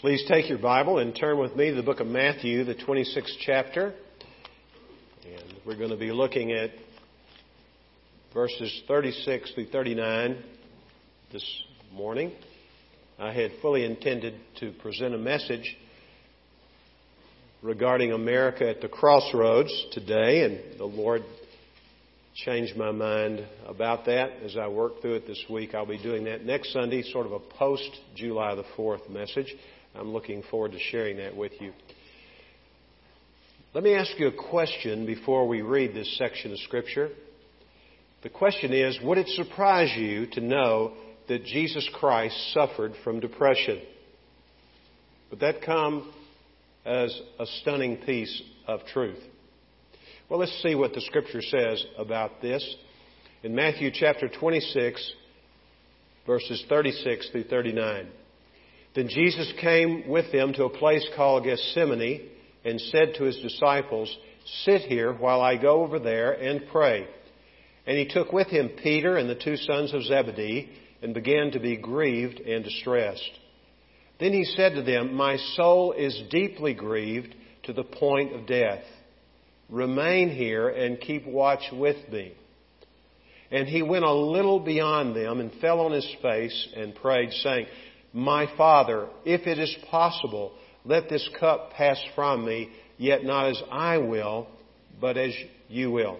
Please take your Bible and turn with me to the book of Matthew, the 26th chapter. And we're going to be looking at verses 36 through 39 this morning. I had fully intended to present a message regarding America at the crossroads today, and the Lord changed my mind about that as I work through it this week. I'll be doing that next Sunday, sort of a post July the 4th message. I'm looking forward to sharing that with you. Let me ask you a question before we read this section of Scripture. The question is Would it surprise you to know that Jesus Christ suffered from depression? Would that come as a stunning piece of truth? Well, let's see what the Scripture says about this. In Matthew chapter 26, verses 36 through 39. Then Jesus came with them to a place called Gethsemane and said to his disciples, Sit here while I go over there and pray. And he took with him Peter and the two sons of Zebedee and began to be grieved and distressed. Then he said to them, My soul is deeply grieved to the point of death. Remain here and keep watch with me. And he went a little beyond them and fell on his face and prayed, saying, my Father, if it is possible, let this cup pass from me, yet not as I will, but as you will.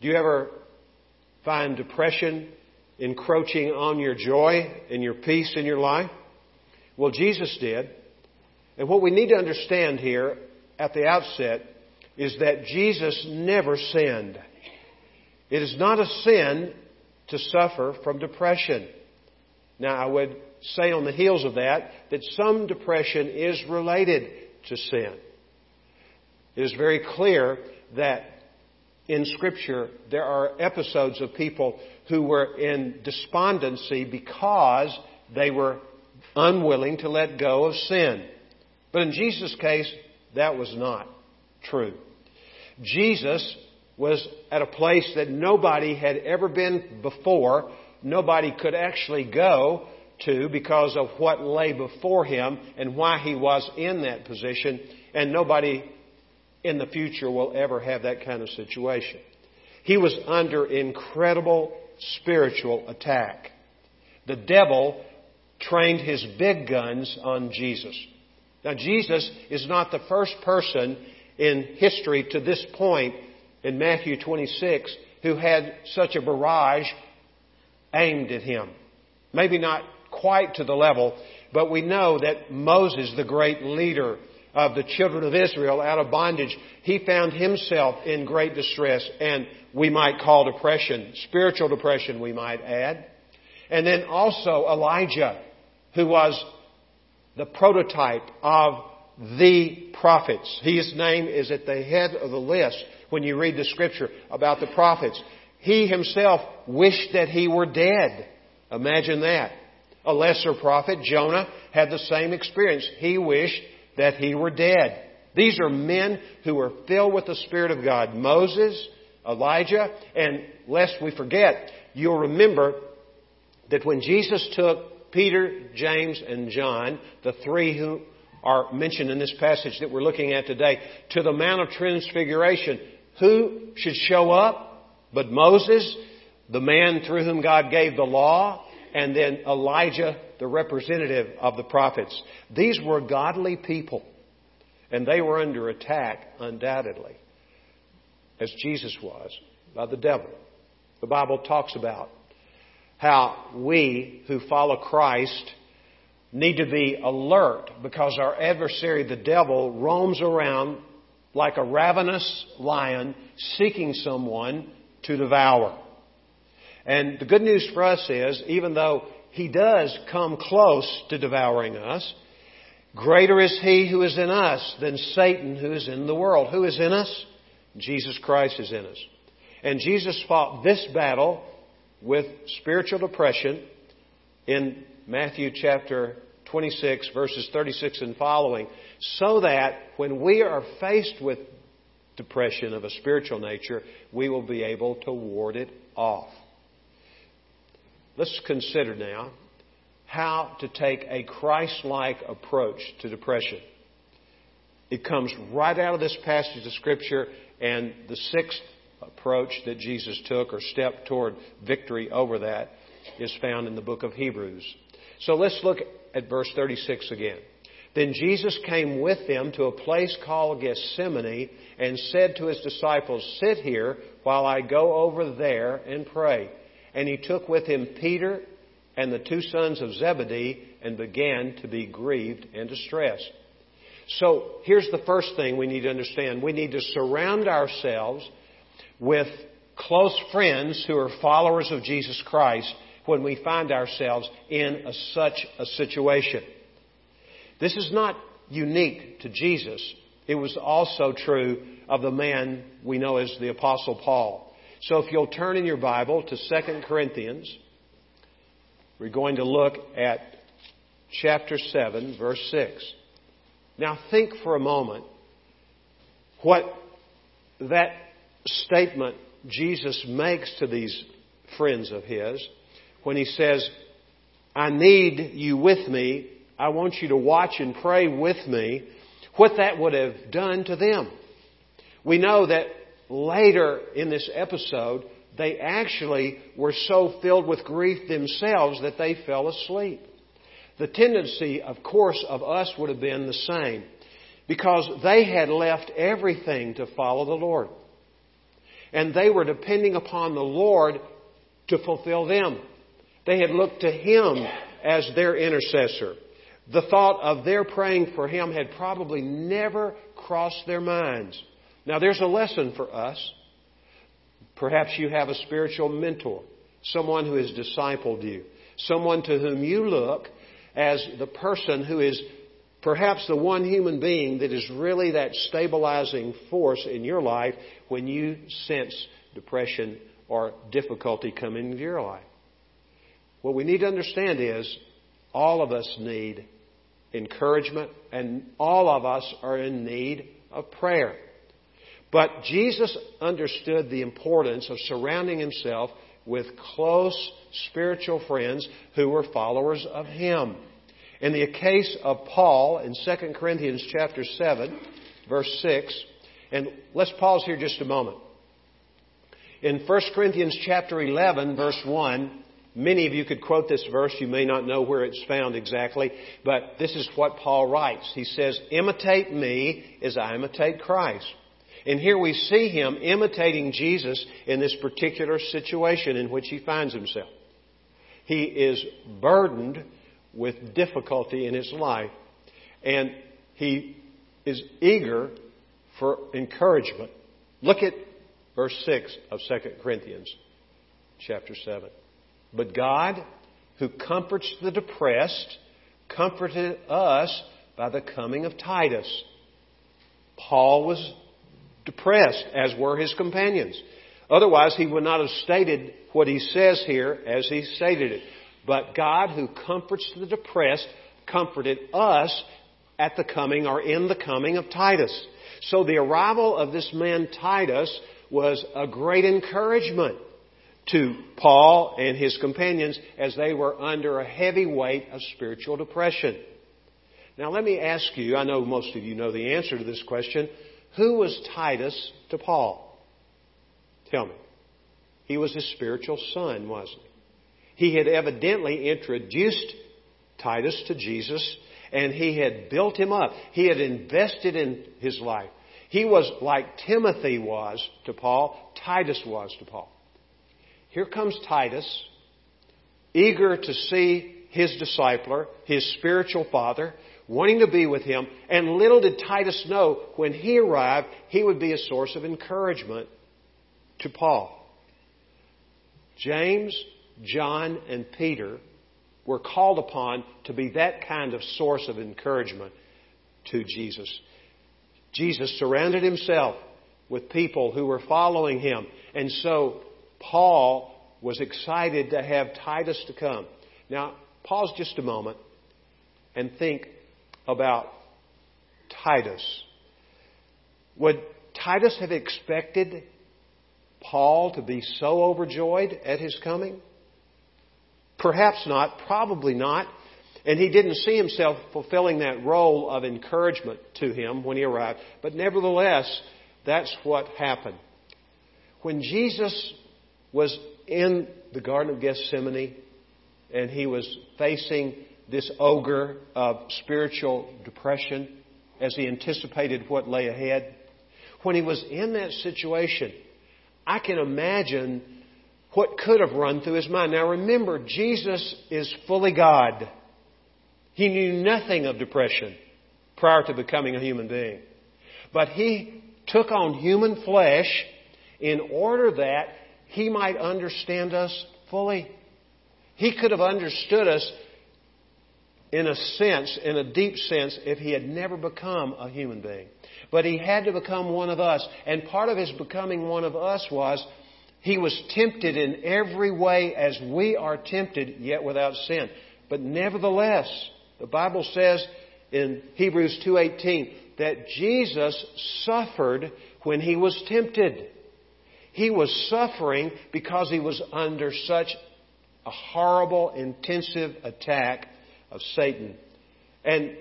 Do you ever find depression encroaching on your joy and your peace in your life? Well, Jesus did. And what we need to understand here at the outset is that Jesus never sinned. It is not a sin to suffer from depression. Now, I would say on the heels of that that some depression is related to sin. It is very clear that in Scripture there are episodes of people who were in despondency because they were unwilling to let go of sin. But in Jesus' case, that was not true. Jesus was at a place that nobody had ever been before. Nobody could actually go to because of what lay before him and why he was in that position, and nobody in the future will ever have that kind of situation. He was under incredible spiritual attack. The devil trained his big guns on Jesus. Now, Jesus is not the first person in history to this point in Matthew 26 who had such a barrage aimed at him. Maybe not quite to the level, but we know that Moses, the great leader of the children of Israel out of bondage, he found himself in great distress and we might call depression, spiritual depression we might add. And then also Elijah, who was the prototype of the prophets. His name is at the head of the list when you read the scripture about the prophets. He himself wished that he were dead. Imagine that. A lesser prophet, Jonah, had the same experience. He wished that he were dead. These are men who were filled with the Spirit of God. Moses, Elijah, and lest we forget, you'll remember that when Jesus took Peter, James, and John, the three who are mentioned in this passage that we're looking at today, to the Mount of Transfiguration, who should show up but Moses, the man through whom God gave the law, and then Elijah, the representative of the prophets. These were godly people, and they were under attack, undoubtedly, as Jesus was, by the devil. The Bible talks about how we who follow Christ need to be alert because our adversary, the devil, roams around like a ravenous lion seeking someone to devour. And the good news for us is, even though he does come close to devouring us, greater is he who is in us than Satan who is in the world. Who is in us? Jesus Christ is in us. And Jesus fought this battle with spiritual depression in Matthew chapter 26, verses 36 and following, so that when we are faced with depression of a spiritual nature, we will be able to ward it off. Let's consider now how to take a Christ like approach to depression. It comes right out of this passage of Scripture, and the sixth approach that Jesus took, or step toward victory over that, is found in the book of Hebrews. So let's look at verse 36 again. Then Jesus came with them to a place called Gethsemane and said to his disciples, Sit here while I go over there and pray. And he took with him Peter and the two sons of Zebedee and began to be grieved and distressed. So here's the first thing we need to understand. We need to surround ourselves with close friends who are followers of Jesus Christ when we find ourselves in a, such a situation. This is not unique to Jesus. It was also true of the man we know as the Apostle Paul. So if you'll turn in your Bible to 2 Corinthians, we're going to look at chapter 7, verse 6. Now think for a moment what that statement Jesus makes to these friends of his when he says, I need you with me. I want you to watch and pray with me. What that would have done to them. We know that later in this episode, they actually were so filled with grief themselves that they fell asleep. The tendency, of course, of us would have been the same because they had left everything to follow the Lord. And they were depending upon the Lord to fulfill them. They had looked to Him as their intercessor. The thought of their praying for Him had probably never crossed their minds. Now, there's a lesson for us. Perhaps you have a spiritual mentor, someone who has discipled you, someone to whom you look as the person who is perhaps the one human being that is really that stabilizing force in your life when you sense depression or difficulty coming into your life. What we need to understand is all of us need encouragement and all of us are in need of prayer. But Jesus understood the importance of surrounding himself with close spiritual friends who were followers of him. In the case of Paul in 2 Corinthians chapter 7, verse 6, and let's pause here just a moment. In 1 Corinthians chapter 11, verse 1, many of you could quote this verse. You may not know where it's found exactly, but this is what Paul writes. He says, Imitate me as I imitate Christ. And here we see him imitating Jesus in this particular situation in which he finds himself. He is burdened with difficulty in his life, and he is eager for encouragement. Look at verse 6 of 2 Corinthians chapter 7. But God, who comforts the depressed, comforted us by the coming of Titus. Paul was depressed, as were his companions. Otherwise, he would not have stated what he says here as he stated it. But God, who comforts the depressed, comforted us at the coming or in the coming of Titus. So the arrival of this man Titus was a great encouragement to Paul and his companions as they were under a heavy weight of spiritual depression. Now let me ask you, I know most of you know the answer to this question, who was Titus to Paul? Tell me. He was his spiritual son, wasn't he? He had evidently introduced Titus to Jesus and he had built him up. He had invested in his life. He was like Timothy was to Paul, Titus was to Paul. Here comes Titus, eager to see his discipler, his spiritual father, wanting to be with him, and little did Titus know when he arrived, he would be a source of encouragement to Paul. James, John, and Peter were called upon to be that kind of source of encouragement to Jesus. Jesus surrounded himself with people who were following him. And so Paul was excited to have Titus to come. Now, pause just a moment and think about Titus. Would Titus have expected Paul to be so overjoyed at his coming? Perhaps not, probably not. And he didn't see himself fulfilling that role of encouragement to him when he arrived. But nevertheless, that's what happened. When Jesus was in the Garden of Gethsemane and he was facing this ogre of spiritual depression as he anticipated what lay ahead, when he was in that situation, I can imagine what could have run through his mind. Now remember, Jesus is fully God. He knew nothing of depression prior to becoming a human being. But he took on human flesh in order that he might understand us fully. He could have understood us in a sense, in a deep sense, if he had never become a human being. But he had to become one of us. And part of his becoming one of us was he was tempted in every way as we are tempted, yet without sin. But nevertheless, the Bible says in Hebrews 2:18 that Jesus suffered when he was tempted. He was suffering because he was under such a horrible, intensive attack of Satan. And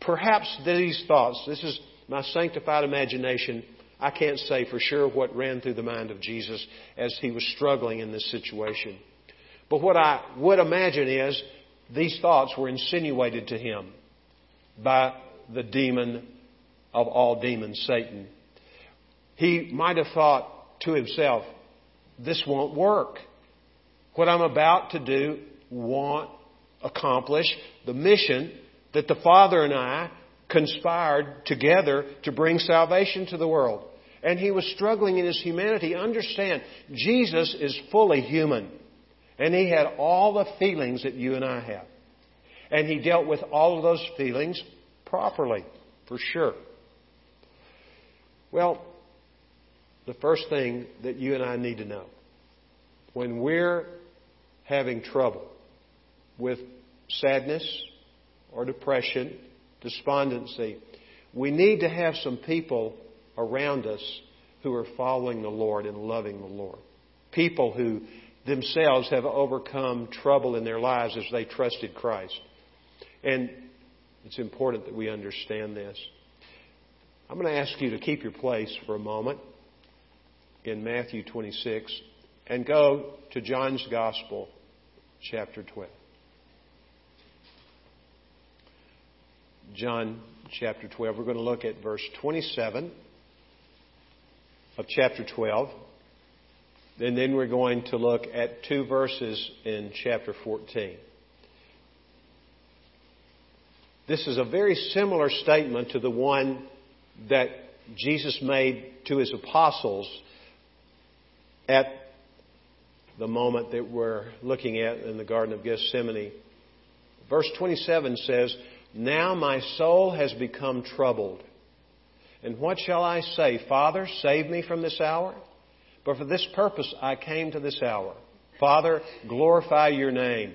perhaps these thoughts, this is my sanctified imagination, I can't say for sure what ran through the mind of Jesus as he was struggling in this situation. But what I would imagine is these thoughts were insinuated to him by the demon of all demons, Satan. He might have thought to himself, this won't work. What I'm about to do won't accomplish the mission that the Father and I conspired together to bring salvation to the world. And he was struggling in his humanity. Understand, Jesus is fully human. And he had all the feelings that you and I have. And he dealt with all of those feelings properly, for sure. Well, the first thing that you and I need to know when we're having trouble with sadness or depression, despondency, we need to have some people around us who are following the Lord and loving the Lord. People who themselves have overcome trouble in their lives as they trusted Christ. And it's important that we understand this. I'm going to ask you to keep your place for a moment in Matthew 26 and go to John's Gospel, chapter 12. John chapter 12. We're going to look at verse 27 of chapter 12. And then we're going to look at two verses in chapter 14. This is a very similar statement to the one that Jesus made to his apostles at the moment that we're looking at in the Garden of Gethsemane. Verse 27 says, Now my soul has become troubled. And what shall I say? Father, save me from this hour? But for this purpose I came to this hour. Father, glorify your name.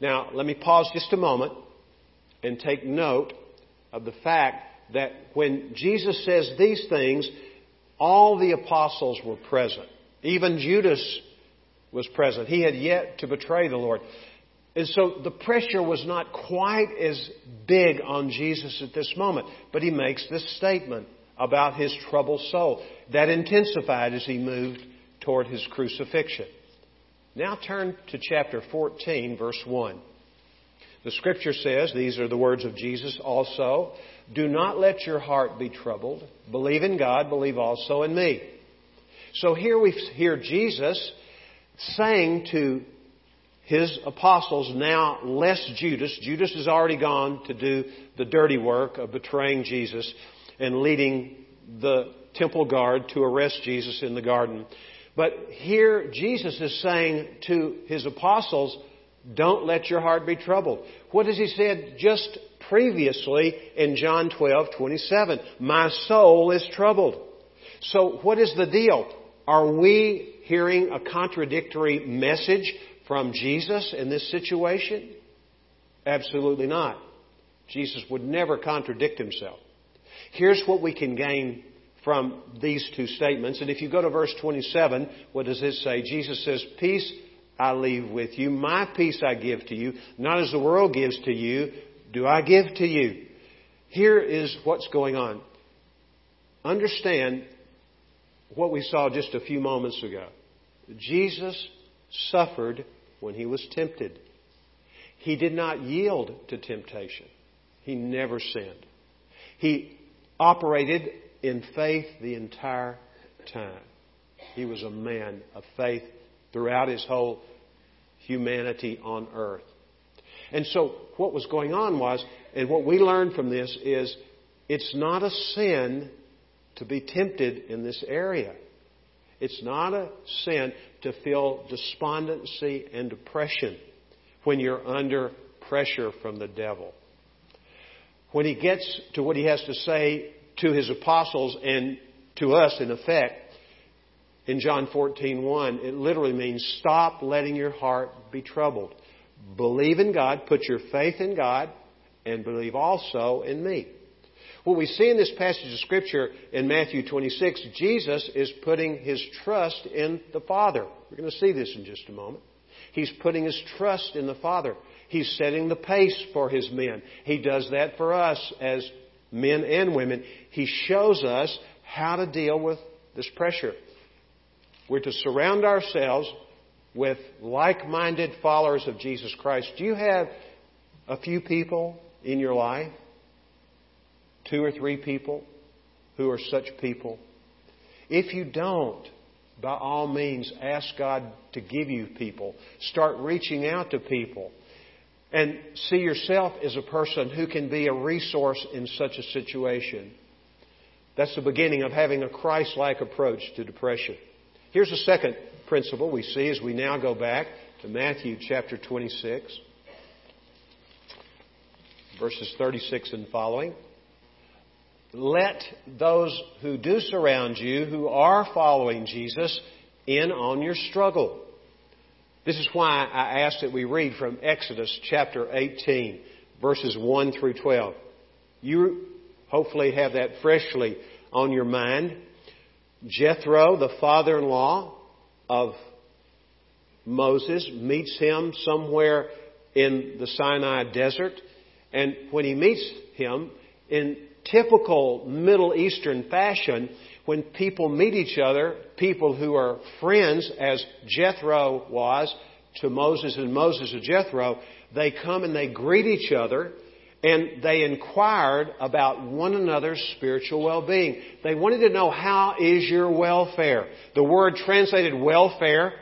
Now, let me pause just a moment and take note of the fact that when Jesus says these things, all the apostles were present. Even Judas was present. He had yet to betray the Lord. And so the pressure was not quite as big on Jesus at this moment. But he makes this statement about his troubled soul. That intensified as he moved toward his crucifixion. Now turn to chapter 14, verse 1. The scripture says, these are the words of Jesus also, do not let your heart be troubled. Believe in God, believe also in me. So here we hear Jesus saying to his apostles, now less Judas. Judas has already gone to do the dirty work of betraying Jesus and leading the temple guard to arrest Jesus in the garden. But here Jesus is saying to his apostles, don't let your heart be troubled. What has he said just previously in John 12, 27? My soul is troubled. So what is the deal? Are we hearing a contradictory message from Jesus in this situation? Absolutely not. Jesus would never contradict himself. Here's what we can gain from these two statements. And if you go to verse 27, what does it say? Jesus says, Peace I leave with you. My peace I give to you. Not as the world gives to you, do I give to you. Here is what's going on. Understand what we saw just a few moments ago. Jesus suffered when he was tempted. He did not yield to temptation. He never sinned. He operated in faith the entire time. He was a man of faith throughout his whole humanity on earth. And so what was going on was, and what we learned from this is, it's not a sin to be tempted in this area. It's not a sin to feel despondency and depression when you're under pressure from the devil. When he gets to what he has to say to his apostles and to us in effect, in John 14:1, it literally means stop letting your heart be troubled. Believe in God, put your faith in God, and believe also in me. What we see in this passage of Scripture in Matthew 26, Jesus is putting his trust in the Father. We're going to see this in just a moment. He's putting his trust in the Father. He's setting the pace for his men. He does that for us as men and women. He shows us how to deal with this pressure. We're to surround ourselves with like minded followers of Jesus Christ. Do you have a few people in your life? Two or three people who are such people? If you don't, by all means, ask God to give you people. Start reaching out to people. And see yourself as a person who can be a resource in such a situation. That's the beginning of having a Christ like approach to depression. Here's a second principle we see as we now go back to Matthew chapter 26, verses 36 and following. Let those who do surround you, who are following Jesus, in on your struggle. This is why I ask that we read from Exodus chapter 18, verses 1 through 12. You hopefully have that freshly on your mind. Jethro, the father in law of Moses, meets him somewhere in the Sinai desert. And when he meets him, in typical Middle Eastern fashion, when people meet each other, people who are friends, as Jethro was to Moses and Moses to Jethro, they come and they greet each other and they inquired about one another's spiritual well-being. They wanted to know how is your welfare. The word translated welfare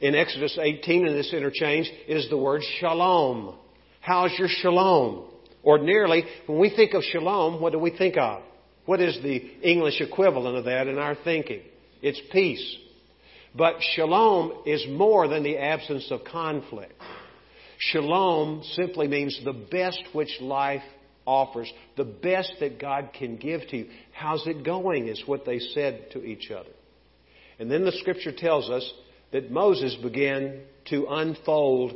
in Exodus 18 in this interchange is the word shalom. How's your shalom? Ordinarily, when we think of shalom, what do we think of? What is the English equivalent of that in our thinking? It's peace. But shalom is more than the absence of conflict. Shalom simply means the best which life offers, the best that God can give to you. How's it going is what they said to each other. And then the scripture tells us that Moses began to unfold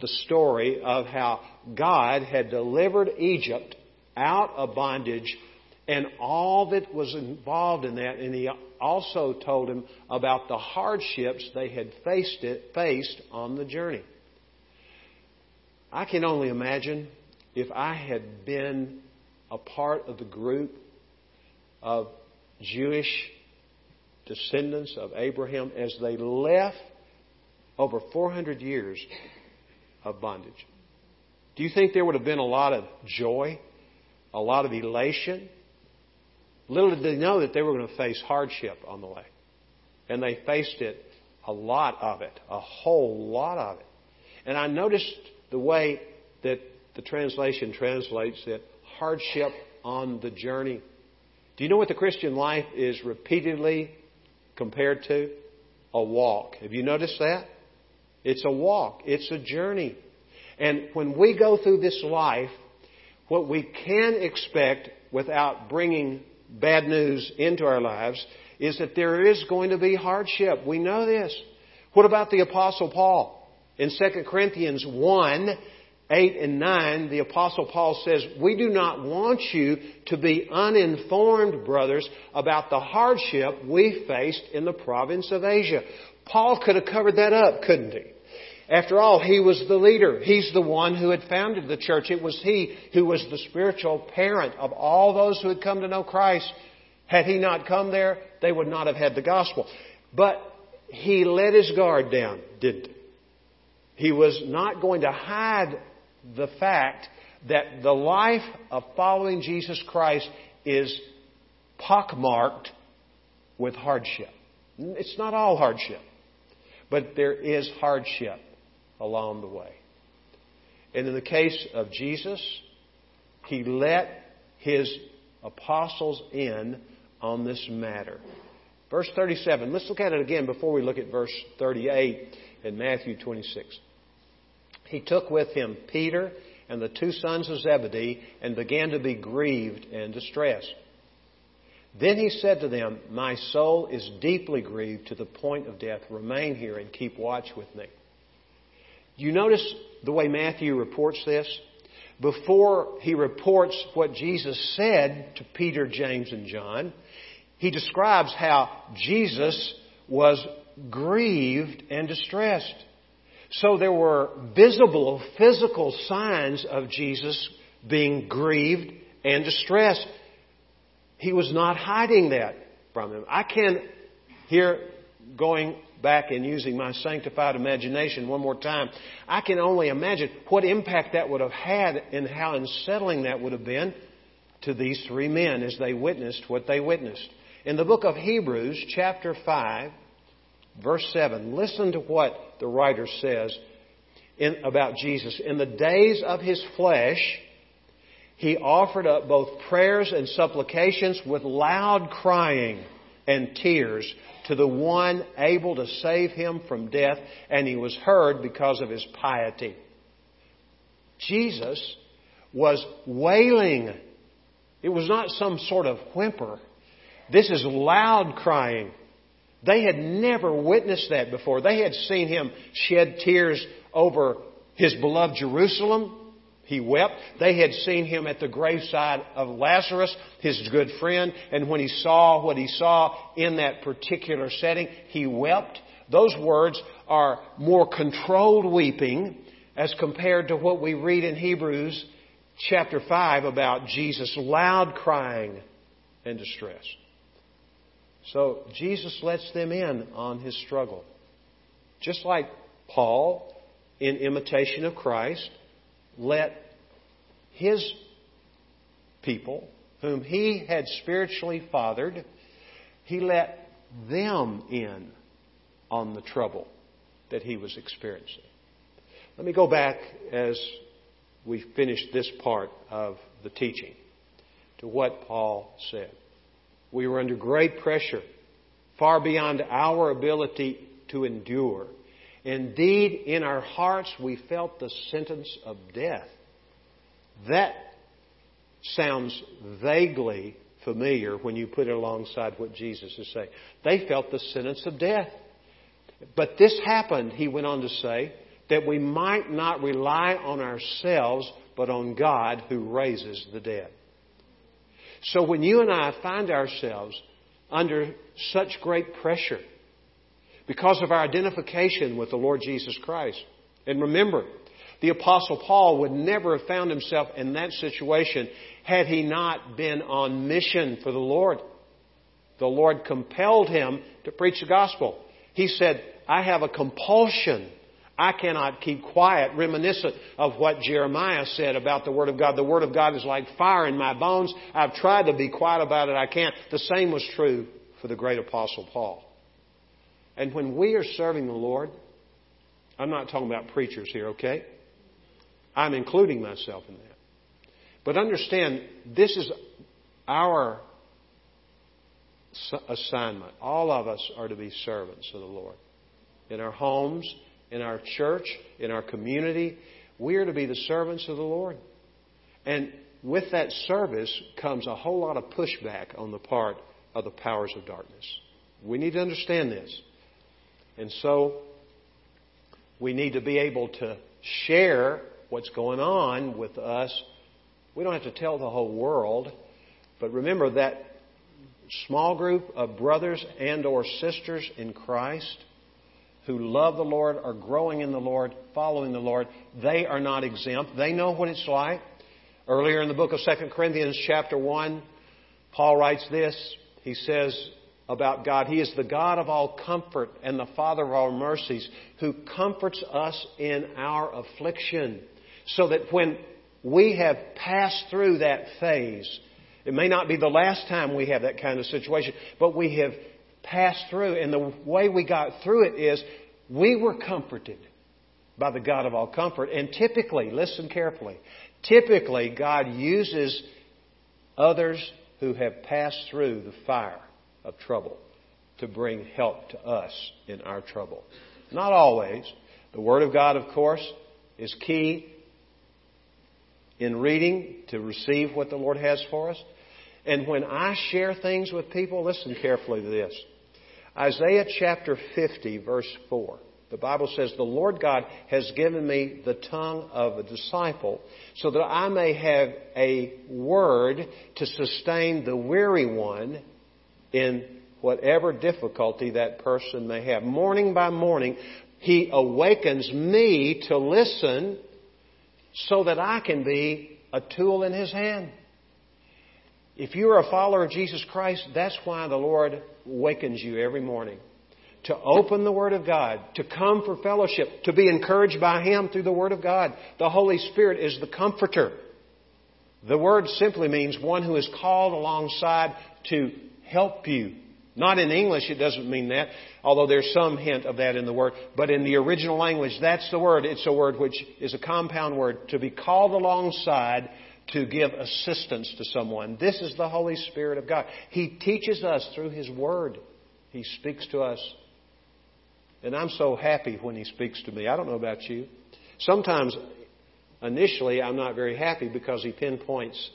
the story of how God had delivered Egypt out of bondage and all that was involved in that. And he also told him about the hardships they had faced, it, faced on the journey. I can only imagine if I had been a part of the group of Jewish descendants of Abraham as they left over 400 years of bondage. Do you think there would have been a lot of joy, a lot of elation? Little did they know that they were going to face hardship on the way. And they faced it, a lot of it, a whole lot of it. And I noticed the way that the translation translates it hardship on the journey. Do you know what the Christian life is repeatedly compared to? A walk. Have you noticed that? It's a walk. It's a journey. And when we go through this life, what we can expect without bringing bad news into our lives is that there is going to be hardship. We know this. What about the Apostle Paul? In 2 Corinthians 1, 8 and 9, the Apostle Paul says, We do not want you to be uninformed, brothers, about the hardship we faced in the province of Asia. Paul could have covered that up, couldn't he? After all, he was the leader. He's the one who had founded the church. It was he who was the spiritual parent of all those who had come to know Christ. Had he not come there, they would not have had the gospel. But he let his guard down, didn't he? He was not going to hide the fact that the life of following Jesus Christ is pockmarked with hardship. It's not all hardship, but there is hardship along the way. And in the case of Jesus, he let his apostles in on this matter. Verse 37. Let's look at it again before we look at verse 38 in Matthew 26. He took with him Peter and the two sons of Zebedee and began to be grieved and distressed. Then he said to them, My soul is deeply grieved to the point of death. Remain here and keep watch with me. You notice the way Matthew reports this? Before he reports what Jesus said to Peter, James, and John, he describes how Jesus was grieved and distressed. So there were visible physical signs of Jesus being grieved and distressed. He was not hiding that from him. I can hear going back and using my sanctified imagination one more time, I can only imagine what impact that would have had and how unsettling that would have been to these three men as they witnessed what they witnessed. In the book of Hebrews, chapter 5, verse 7, listen to what the writer says in, about Jesus. In the days of his flesh, he offered up both prayers and supplications with loud crying and tears to the one able to save him from death, and he was heard because of his piety. Jesus was wailing. It was not some sort of whimper. This is loud crying. They had never witnessed that before. They had seen him shed tears over his beloved Jerusalem. He wept. They had seen him at the graveside of Lazarus, his good friend, and when he saw what he saw in that particular setting, he wept. Those words are more controlled weeping as compared to what we read in Hebrews chapter 5 about Jesus' loud crying and distress. So Jesus lets them in on his struggle. Just like Paul, in imitation of Christ, let his people, whom he had spiritually fathered, he let them in on the trouble that he was experiencing. Let me go back as we finish this part of the teaching to what Paul said. We were under great pressure, far beyond our ability to endure. Indeed, in our hearts, we felt the sentence of death. That sounds vaguely familiar when you put it alongside what Jesus is saying. They felt the sentence of death. But this happened, he went on to say, that we might not rely on ourselves, but on God who raises the dead. So when you and I find ourselves under such great pressure because of our identification with the Lord Jesus Christ, and remember, the Apostle Paul would never have found himself in that situation had he not been on mission for the Lord. The Lord compelled him to preach the gospel. He said, I have a compulsion I cannot keep quiet, reminiscent of what Jeremiah said about the Word of God. The Word of God is like fire in my bones. I've tried to be quiet about it. I can't. The same was true for the great Apostle Paul. And when we are serving the Lord, I'm not talking about preachers here, okay? I'm including myself in that. But understand, this is our assignment. All of us are to be servants of the Lord. In our homes, in our church, in our community. We are to be the servants of the Lord. And with that service comes a whole lot of pushback on the part of the powers of darkness. We need to understand this. And so we need to be able to share what's going on with us. We don't have to tell the whole world, but remember that small group of brothers and or sisters in Christ who love the Lord, are growing in the Lord, following the Lord, they are not exempt. They know what it's like. Earlier in the book of 2 Corinthians, chapter 1, Paul writes this. He says about God, He is the God of all comfort and the Father of all mercies, who comforts us in our affliction, so that when we have passed through that phase, it may not be the last time we have that kind of situation, but we have passed through. And the way we got through it is we were comforted by the God of all comfort. And typically, listen carefully, typically God uses others who have passed through the fire of trouble to bring help to us in our trouble. Not always. The Word of God, of course, is key in reading to receive what the Lord has for us. And when I share things with people, listen carefully to this. Isaiah chapter 50, verse 4. The Bible says, The Lord God has given me the tongue of a disciple so that I may have a word to sustain the weary one in whatever difficulty that person may have. Morning by morning, He awakens me to listen so that I can be a tool in His hand. If you're a follower of Jesus Christ, that's why the Lord wakens you every morning. To open the Word of God, to come for fellowship, to be encouraged by Him through the Word of God. The Holy Spirit is the comforter. The word simply means one who is called alongside to help you. Not in English, it doesn't mean that, although there's some hint of that in the word. But in the original language, that's the word. It's a word which is a compound word. To be called alongside to give assistance to someone. This is the Holy Spirit of God. He teaches us through His Word. He speaks to us. And I'm so happy when He speaks to me. I don't know about you. Sometimes, initially, I'm not very happy because He pinpoints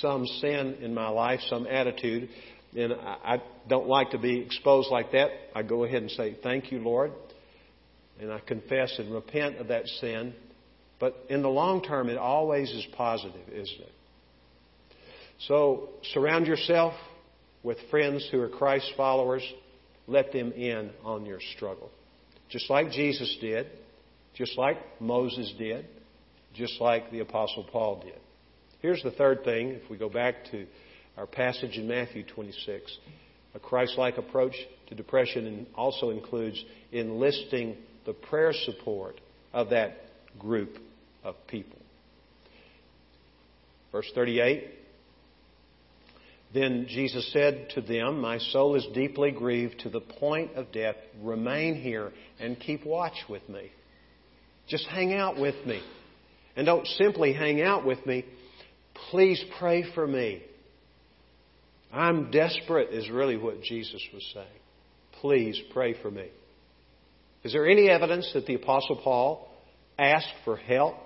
some sin in my life, some attitude, and I don't like to be exposed like that. I go ahead and say, Thank you, Lord. And I confess and repent of that sin but in the long term, it always is positive, isn't it? So surround yourself with friends who are Christ followers. Let them in on your struggle. Just like Jesus did, just like Moses did, just like the Apostle Paul did. Here's the third thing, if we go back to our passage in Matthew 26. A Christ like approach to depression also includes enlisting the prayer support of that group of people. Verse 38 Then Jesus said to them, My soul is deeply grieved to the point of death. Remain here and keep watch with me. Just hang out with me. And don't simply hang out with me. Please pray for me. I'm desperate, is really what Jesus was saying. Please pray for me. Is there any evidence that the Apostle Paul asked for help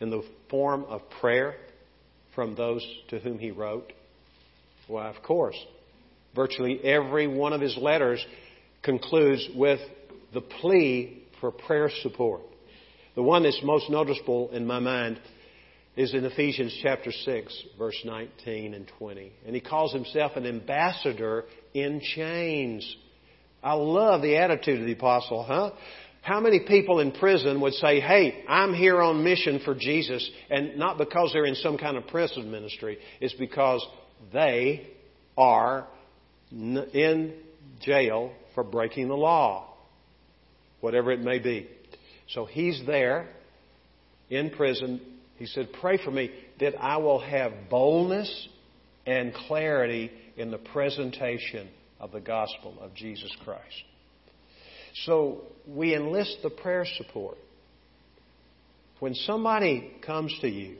in the form of prayer from those to whom he wrote? Why, of course. Virtually every one of his letters concludes with the plea for prayer support. The one that's most noticeable in my mind is in Ephesians chapter 6, verse 19 and 20. And he calls himself an ambassador in chains. I love the attitude of the apostle, huh? How many people in prison would say, Hey, I'm here on mission for Jesus, and not because they're in some kind of prison ministry, it's because they are in jail for breaking the law, whatever it may be. So he's there in prison. He said, Pray for me that I will have boldness and clarity in the presentation of the gospel of Jesus Christ. So we enlist the prayer support. When somebody comes to you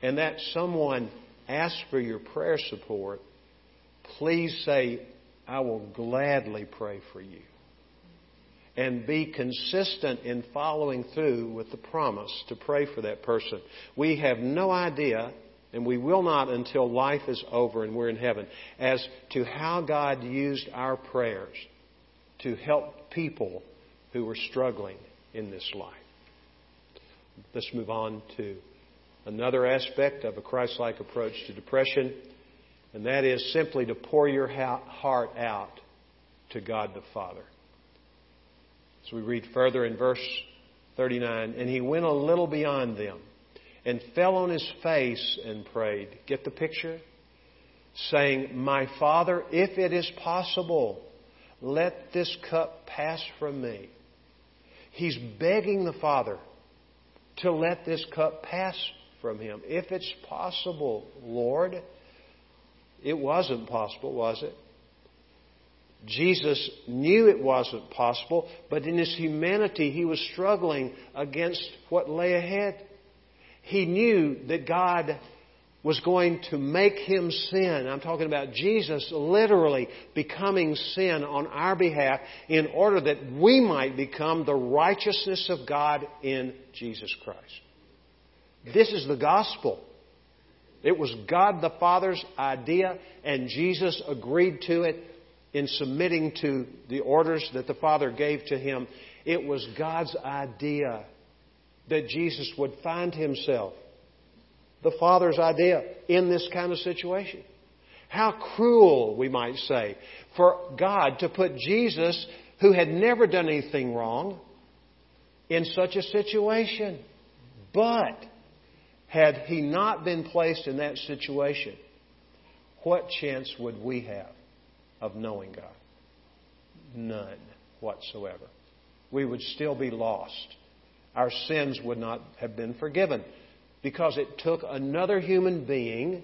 and that someone asks for your prayer support, please say, I will gladly pray for you. And be consistent in following through with the promise to pray for that person. We have no idea, and we will not until life is over and we're in heaven, as to how God used our prayers to help people who were struggling in this life. Let's move on to another aspect of a Christ like approach to depression, and that is simply to pour your heart out to God the Father. So we read further in verse 39 And he went a little beyond them and fell on his face and prayed. Get the picture? Saying, My Father, if it is possible, let this cup pass from me. He's begging the Father to let this cup pass from him. If it's possible, Lord. It wasn't possible, was it? Jesus knew it wasn't possible, but in his humanity, he was struggling against what lay ahead. He knew that God was going to make him sin. I'm talking about Jesus literally becoming sin on our behalf in order that we might become the righteousness of God in Jesus Christ. This is the gospel. It was God the Father's idea, and Jesus agreed to it in submitting to the orders that the Father gave to him. It was God's idea that Jesus would find himself, the Father's idea, in this kind of situation. How cruel, we might say, for God to put Jesus, who had never done anything wrong, in such a situation. But, had he not been placed in that situation, what chance would we have of knowing God? None whatsoever. We would still be lost. Our sins would not have been forgiven because it took another human being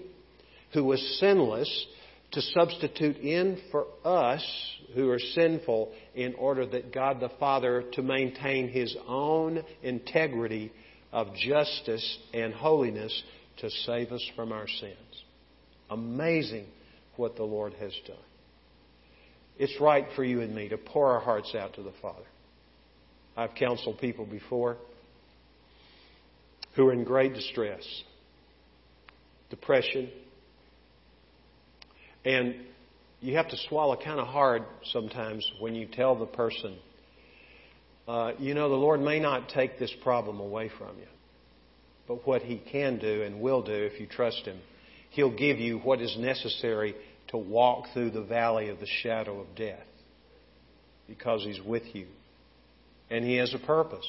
who was sinless to substitute in for us who are sinful in order that God the Father to maintain his own integrity of justice and holiness to save us from our sins. Amazing what the Lord has done. It's right for you and me to pour our hearts out to the Father. I've counseled people before who are in great distress, depression, and you have to swallow kind of hard sometimes when you tell the person, uh, you know, the Lord may not take this problem away from you, but what He can do and will do if you trust Him, He'll give you what is necessary to walk through the valley of the shadow of death because He's with you. And He has a purpose.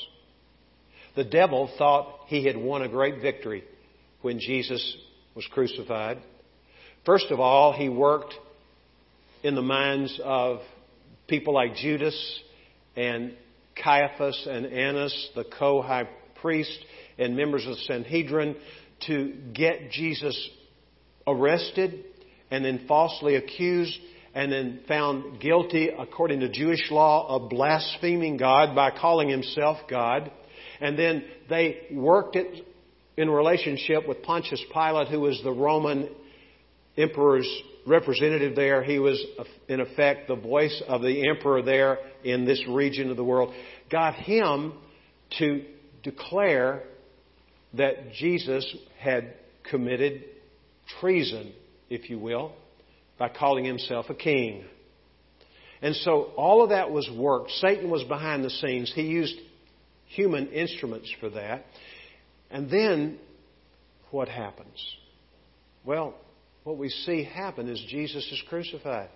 The devil thought he had won a great victory when Jesus was crucified. First of all, he worked in the minds of people like Judas and Caiaphas and Annas, the co high priest, and members of the Sanhedrin to get Jesus arrested and then falsely accused and then found guilty according to Jewish law of blaspheming God by calling himself God. And then they worked it in relationship with Pontius Pilate, who was the Roman emperor's representative there. He was, in effect, the voice of the emperor there in this region of the world. Got him to declare that Jesus had committed treason if you will, by calling himself a king. And so all of that was worked. Satan was behind the scenes. He used human instruments for that. And then what happens? Well, what we see happen is Jesus is crucified.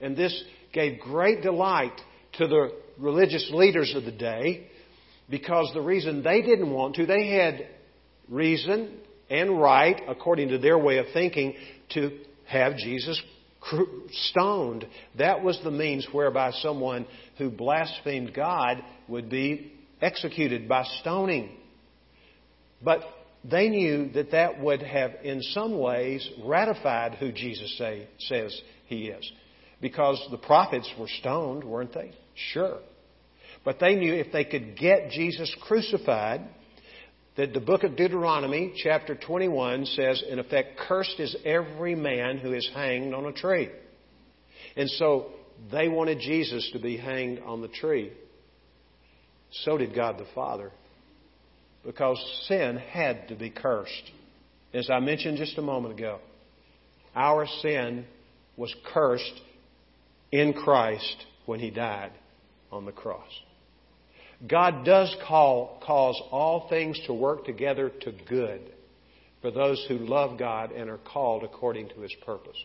And this gave great delight to the religious leaders of the day because the reason they didn't want to, they had reason and right, according to their way of thinking, to have Jesus stoned. That was the means whereby someone who blasphemed God would be executed by stoning. But they knew that that would have, in some ways, ratified who Jesus say, says he is. Because the prophets were stoned, weren't they? Sure. But they knew if they could get Jesus crucified, that the book of Deuteronomy, chapter 21, says, in effect, cursed is every man who is hanged on a tree. And so they wanted Jesus to be hanged on the tree. So did God the Father. Because sin had to be cursed. As I mentioned just a moment ago, our sin was cursed in Christ when He died on the cross. God does call, cause all things to work together to good for those who love God and are called according to His purpose.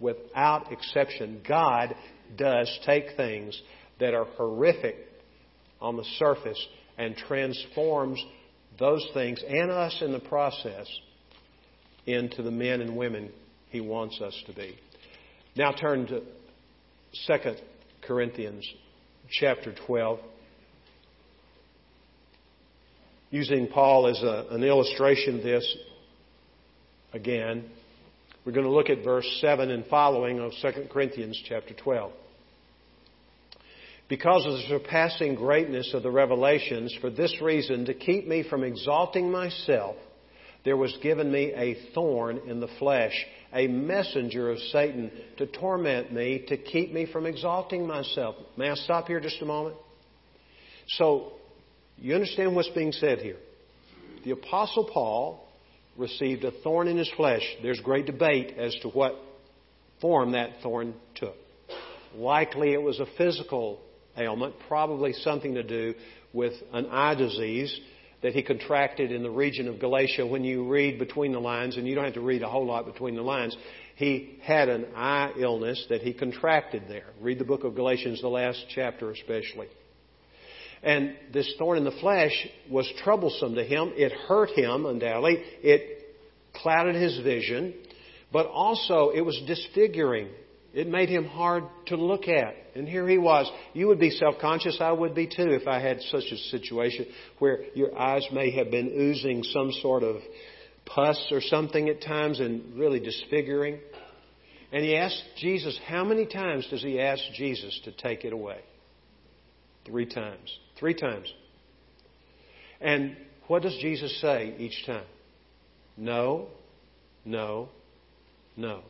Without exception, God does take things that are horrific on the surface and transforms those things and us in the process into the men and women He wants us to be. Now turn to 2 Corinthians chapter 12. Using Paul as a, an illustration of this again, we're going to look at verse 7 and following of 2 Corinthians chapter 12. Because of the surpassing greatness of the revelations, for this reason, to keep me from exalting myself, there was given me a thorn in the flesh, a messenger of Satan to torment me, to keep me from exalting myself. May I stop here just a moment? So, you understand what's being said here. The Apostle Paul received a thorn in his flesh. There's great debate as to what form that thorn took. Likely it was a physical ailment, probably something to do with an eye disease that he contracted in the region of Galatia. When you read between the lines, and you don't have to read a whole lot between the lines, he had an eye illness that he contracted there. Read the book of Galatians, the last chapter especially. And this thorn in the flesh was troublesome to him. It hurt him, undoubtedly. It clouded his vision. But also, it was disfiguring. It made him hard to look at. And here he was. You would be self conscious. I would be too if I had such a situation where your eyes may have been oozing some sort of pus or something at times and really disfiguring. And he asked Jesus, how many times does he ask Jesus to take it away? Three times. Three times. And what does Jesus say each time? No, no, no.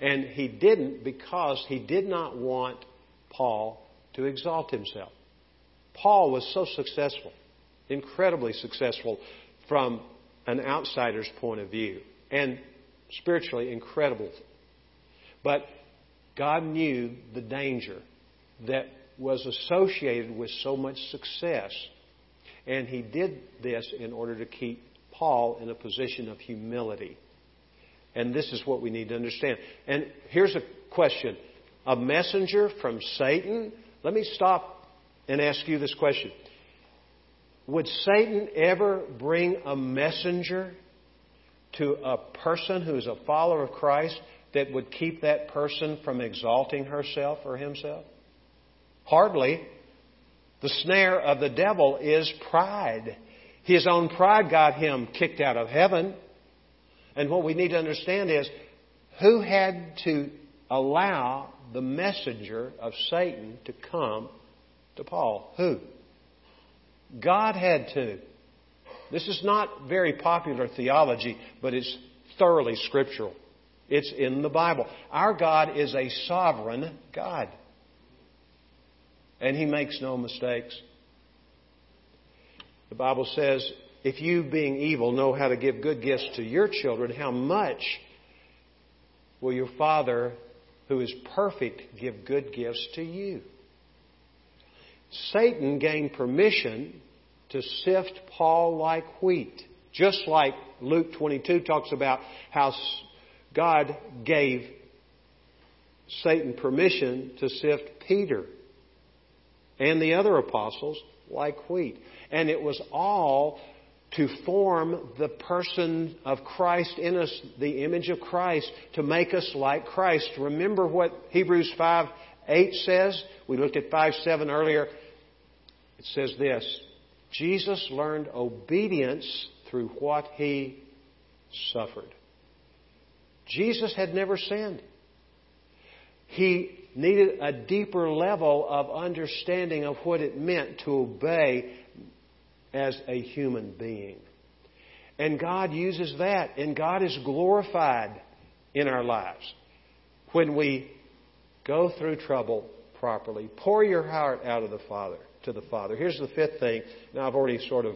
And he didn't because he did not want Paul to exalt himself. Paul was so successful, incredibly successful from an outsider's point of view, and spiritually incredible. But God knew the danger that was associated with so much success. And he did this in order to keep Paul in a position of humility. And this is what we need to understand. And here's a question A messenger from Satan? Let me stop and ask you this question Would Satan ever bring a messenger to a person who is a follower of Christ that would keep that person from exalting herself or himself? Hardly. The snare of the devil is pride. His own pride got him kicked out of heaven. And what we need to understand is who had to allow the messenger of Satan to come to Paul? Who? God had to. This is not very popular theology, but it's thoroughly scriptural. It's in the Bible. Our God is a sovereign God. And He makes no mistakes. The Bible says if you, being evil, know how to give good gifts to your children, how much will your Father, who is perfect, give good gifts to you? Satan gained permission to sift Paul like wheat, just like Luke 22 talks about how God gave Satan permission to sift Peter and the other apostles like wheat. And it was all to form the person of Christ in us, the image of Christ, to make us like Christ. Remember what Hebrews 5 8 says? We looked at 5 7 earlier. It says this Jesus learned obedience through what he suffered. Jesus had never sinned. He needed a deeper level of understanding of what it meant to obey as a human being. And God uses that, and God is glorified in our lives when we go through trouble properly. Pour your heart out of the Father to the Father. Here's the fifth thing. Now I've already sort of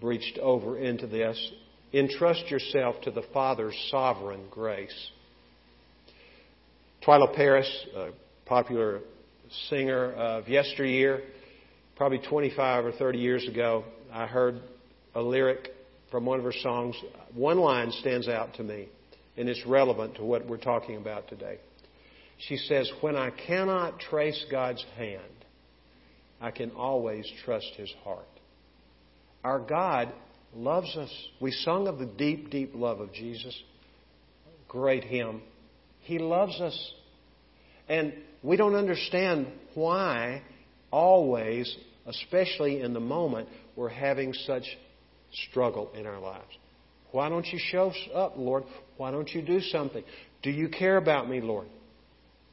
breached over into this. Entrust yourself to the Father's sovereign grace. Twila Paris, a popular singer of yesteryear, probably 25 or 30 years ago, I heard a lyric from one of her songs. One line stands out to me, and it's relevant to what we're talking about today. She says, When I cannot trace God's hand, I can always trust His heart. Our God loves us. We sung of the deep, deep love of Jesus. Great hymn. He loves us. And we don't understand why always, especially in the moment, we're having such struggle in our lives. Why don't you show up, Lord? Why don't you do something? Do you care about me, Lord?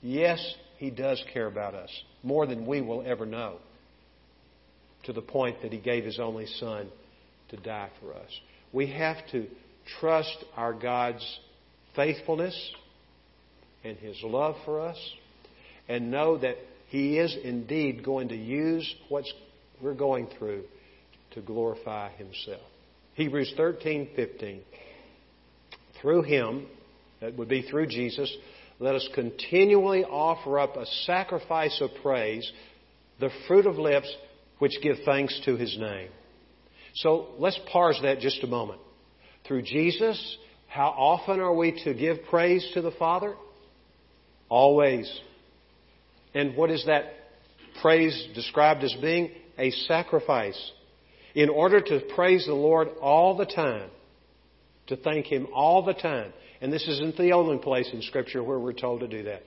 Yes, He does care about us more than we will ever know, to the point that He gave His only Son to die for us. We have to trust our God's faithfulness and His love for us and know that He is indeed going to use what we're going through to glorify Himself. Hebrews 13, 15. Through Him, that would be through Jesus, let us continually offer up a sacrifice of praise, the fruit of lips which give thanks to His name. So let's parse that just a moment. Through Jesus, how often are we to give praise to the Father? Always. And what is that praise described as being? A sacrifice. In order to praise the Lord all the time, to thank Him all the time. And this isn't the only place in Scripture where we're told to do that.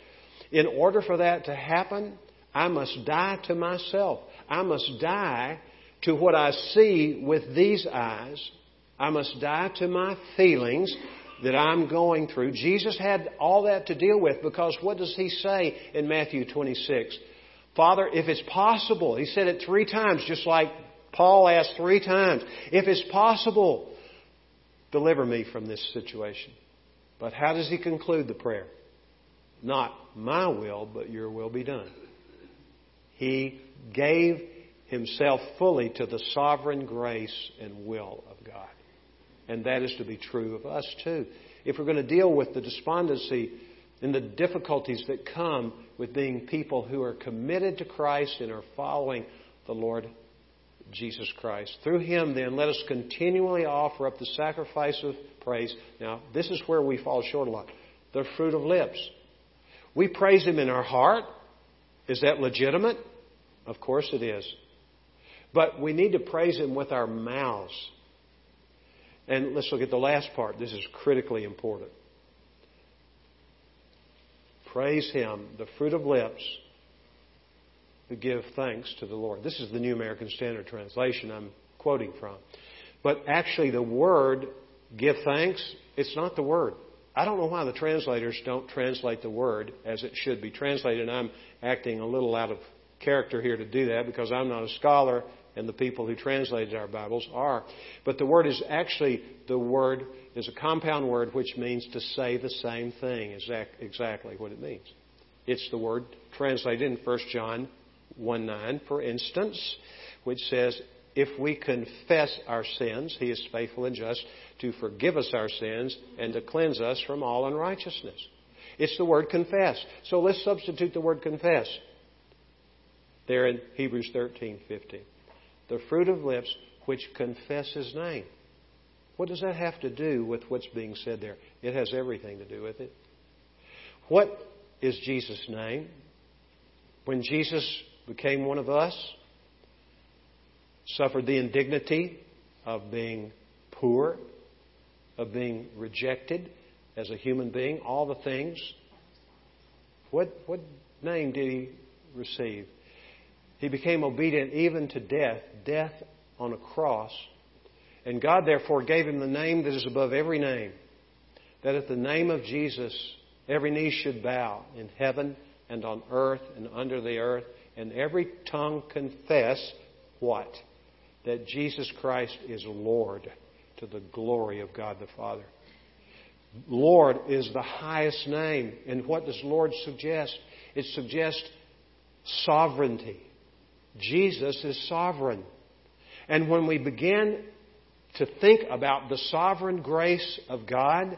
In order for that to happen, I must die to myself. I must die to what I see with these eyes. I must die to my feelings that I'm going through. Jesus had all that to deal with because what does he say in Matthew 26? Father, if it's possible, he said it three times, just like Paul asked three times, if it's possible, deliver me from this situation. But how does he conclude the prayer? Not my will, but your will be done. He gave himself fully to the sovereign grace and will of God. And that is to be true of us too. If we're going to deal with the despondency and the difficulties that come with being people who are committed to Christ and are following the Lord Jesus Christ. Through Him, then, let us continually offer up the sacrifice of praise. Now, this is where we fall short a lot the fruit of lips. We praise Him in our heart. Is that legitimate? Of course it is. But we need to praise Him with our mouths. And let's look at the last part. This is critically important. Praise Him, the fruit of lips who give thanks to the Lord. This is the New American Standard Translation I'm quoting from. But actually, the word give thanks, it's not the word. I don't know why the translators don't translate the word as it should be translated. And I'm acting a little out of character here to do that because I'm not a scholar and the people who translated our Bibles are. But the word is actually the word is a compound word which means to say the same thing. Is exactly what it means. It's the word translated in 1 John 1 9, for instance, which says, If we confess our sins, he is faithful and just to forgive us our sins and to cleanse us from all unrighteousness. It's the word confess. So let's substitute the word confess there in Hebrews 13 15 the fruit of lips which confess his name. What does that have to do with what's being said there? It has everything to do with it. What is Jesus' name? When Jesus became one of us, suffered the indignity of being poor, of being rejected as a human being, all the things. What, what name did he receive? He became obedient even to death, death on a cross. And God therefore gave him the name that is above every name, that at the name of Jesus every knee should bow in heaven and on earth and under the earth, and every tongue confess what? That Jesus Christ is Lord to the glory of God the Father. Lord is the highest name. And what does Lord suggest? It suggests sovereignty. Jesus is sovereign. And when we begin to think about the sovereign grace of God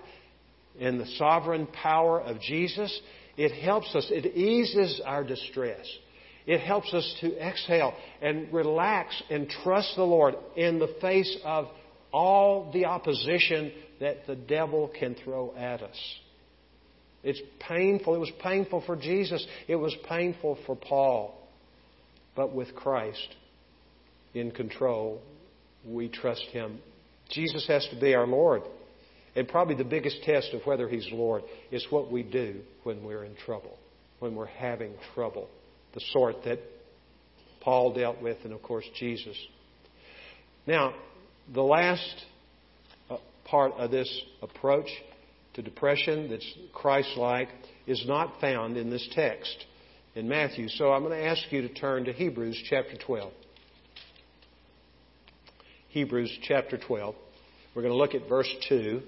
and the sovereign power of Jesus, it helps us, it eases our distress. It helps us to exhale and relax and trust the Lord in the face of all the opposition that the devil can throw at us. It's painful. It was painful for Jesus. It was painful for Paul. But with Christ in control, we trust Him. Jesus has to be our Lord. And probably the biggest test of whether He's Lord is what we do when we're in trouble, when we're having trouble, the sort that Paul dealt with, and of course, Jesus. Now, the last uh, part of this approach to depression that's Christ like is not found in this text in Matthew. So I'm going to ask you to turn to Hebrews chapter 12. Hebrews chapter 12. We're going to look at verse 2.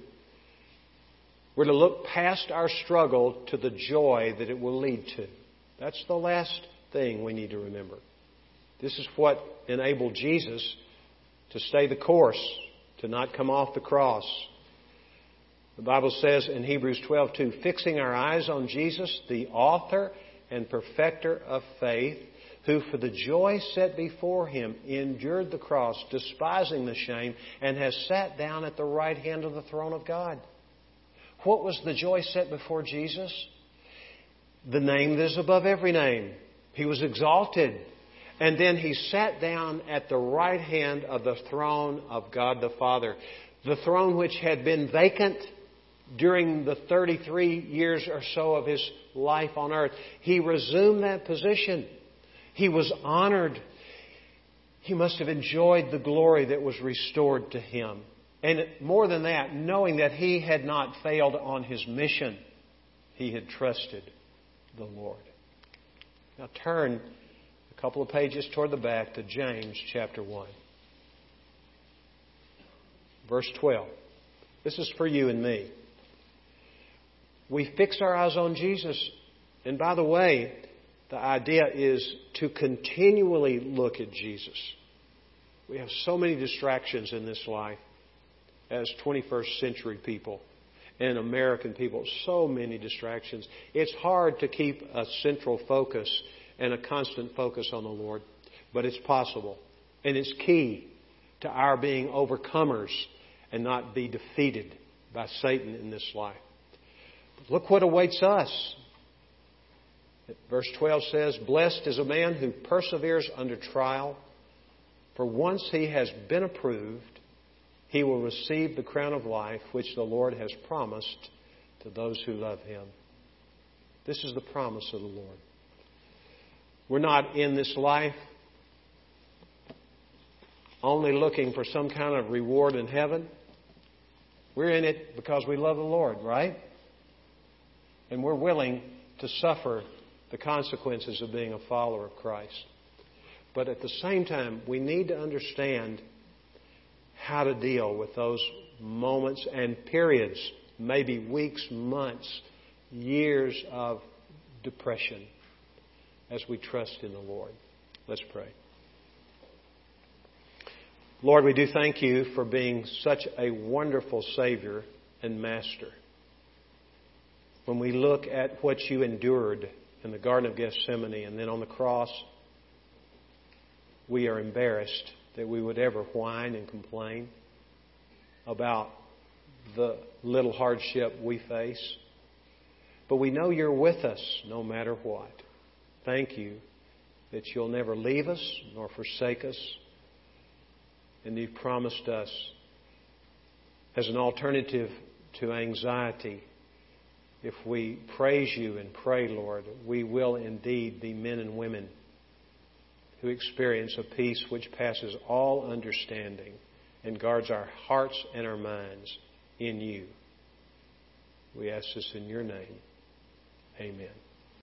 We're going to look past our struggle to the joy that it will lead to. That's the last thing we need to remember. This is what enabled Jesus to stay the course, to not come off the cross. The Bible says in Hebrews 12:2, fixing our eyes on Jesus, the author and perfecter of faith, who for the joy set before him endured the cross, despising the shame, and has sat down at the right hand of the throne of God. What was the joy set before Jesus? The name that is above every name. He was exalted. And then he sat down at the right hand of the throne of God the Father. The throne which had been vacant during the 33 years or so of his life on earth. He resumed that position. He was honored. He must have enjoyed the glory that was restored to him. And more than that, knowing that he had not failed on his mission, he had trusted the Lord. Now turn a couple of pages toward the back to James chapter 1. Verse 12. This is for you and me. We fix our eyes on Jesus. And by the way, the idea is to continually look at Jesus. We have so many distractions in this life as 21st century people and American people. So many distractions. It's hard to keep a central focus and a constant focus on the Lord, but it's possible. And it's key to our being overcomers and not be defeated by Satan in this life. Look what awaits us. Verse 12 says, Blessed is a man who perseveres under trial, for once he has been approved, he will receive the crown of life which the Lord has promised to those who love him. This is the promise of the Lord. We're not in this life only looking for some kind of reward in heaven. We're in it because we love the Lord, right? And we're willing to suffer the consequences of being a follower of Christ. But at the same time, we need to understand how to deal with those moments and periods, maybe weeks, months, years of depression as we trust in the Lord. Let's pray. Lord, we do thank you for being such a wonderful Savior and Master. When we look at what you endured in the Garden of Gethsemane and then on the cross, we are embarrassed that we would ever whine and complain about the little hardship we face. But we know you're with us no matter what. Thank you that you'll never leave us nor forsake us. And you've promised us as an alternative to anxiety, if we praise you and pray, Lord, we will indeed be men and women who experience a peace which passes all understanding and guards our hearts and our minds in you. We ask this in your name. Amen.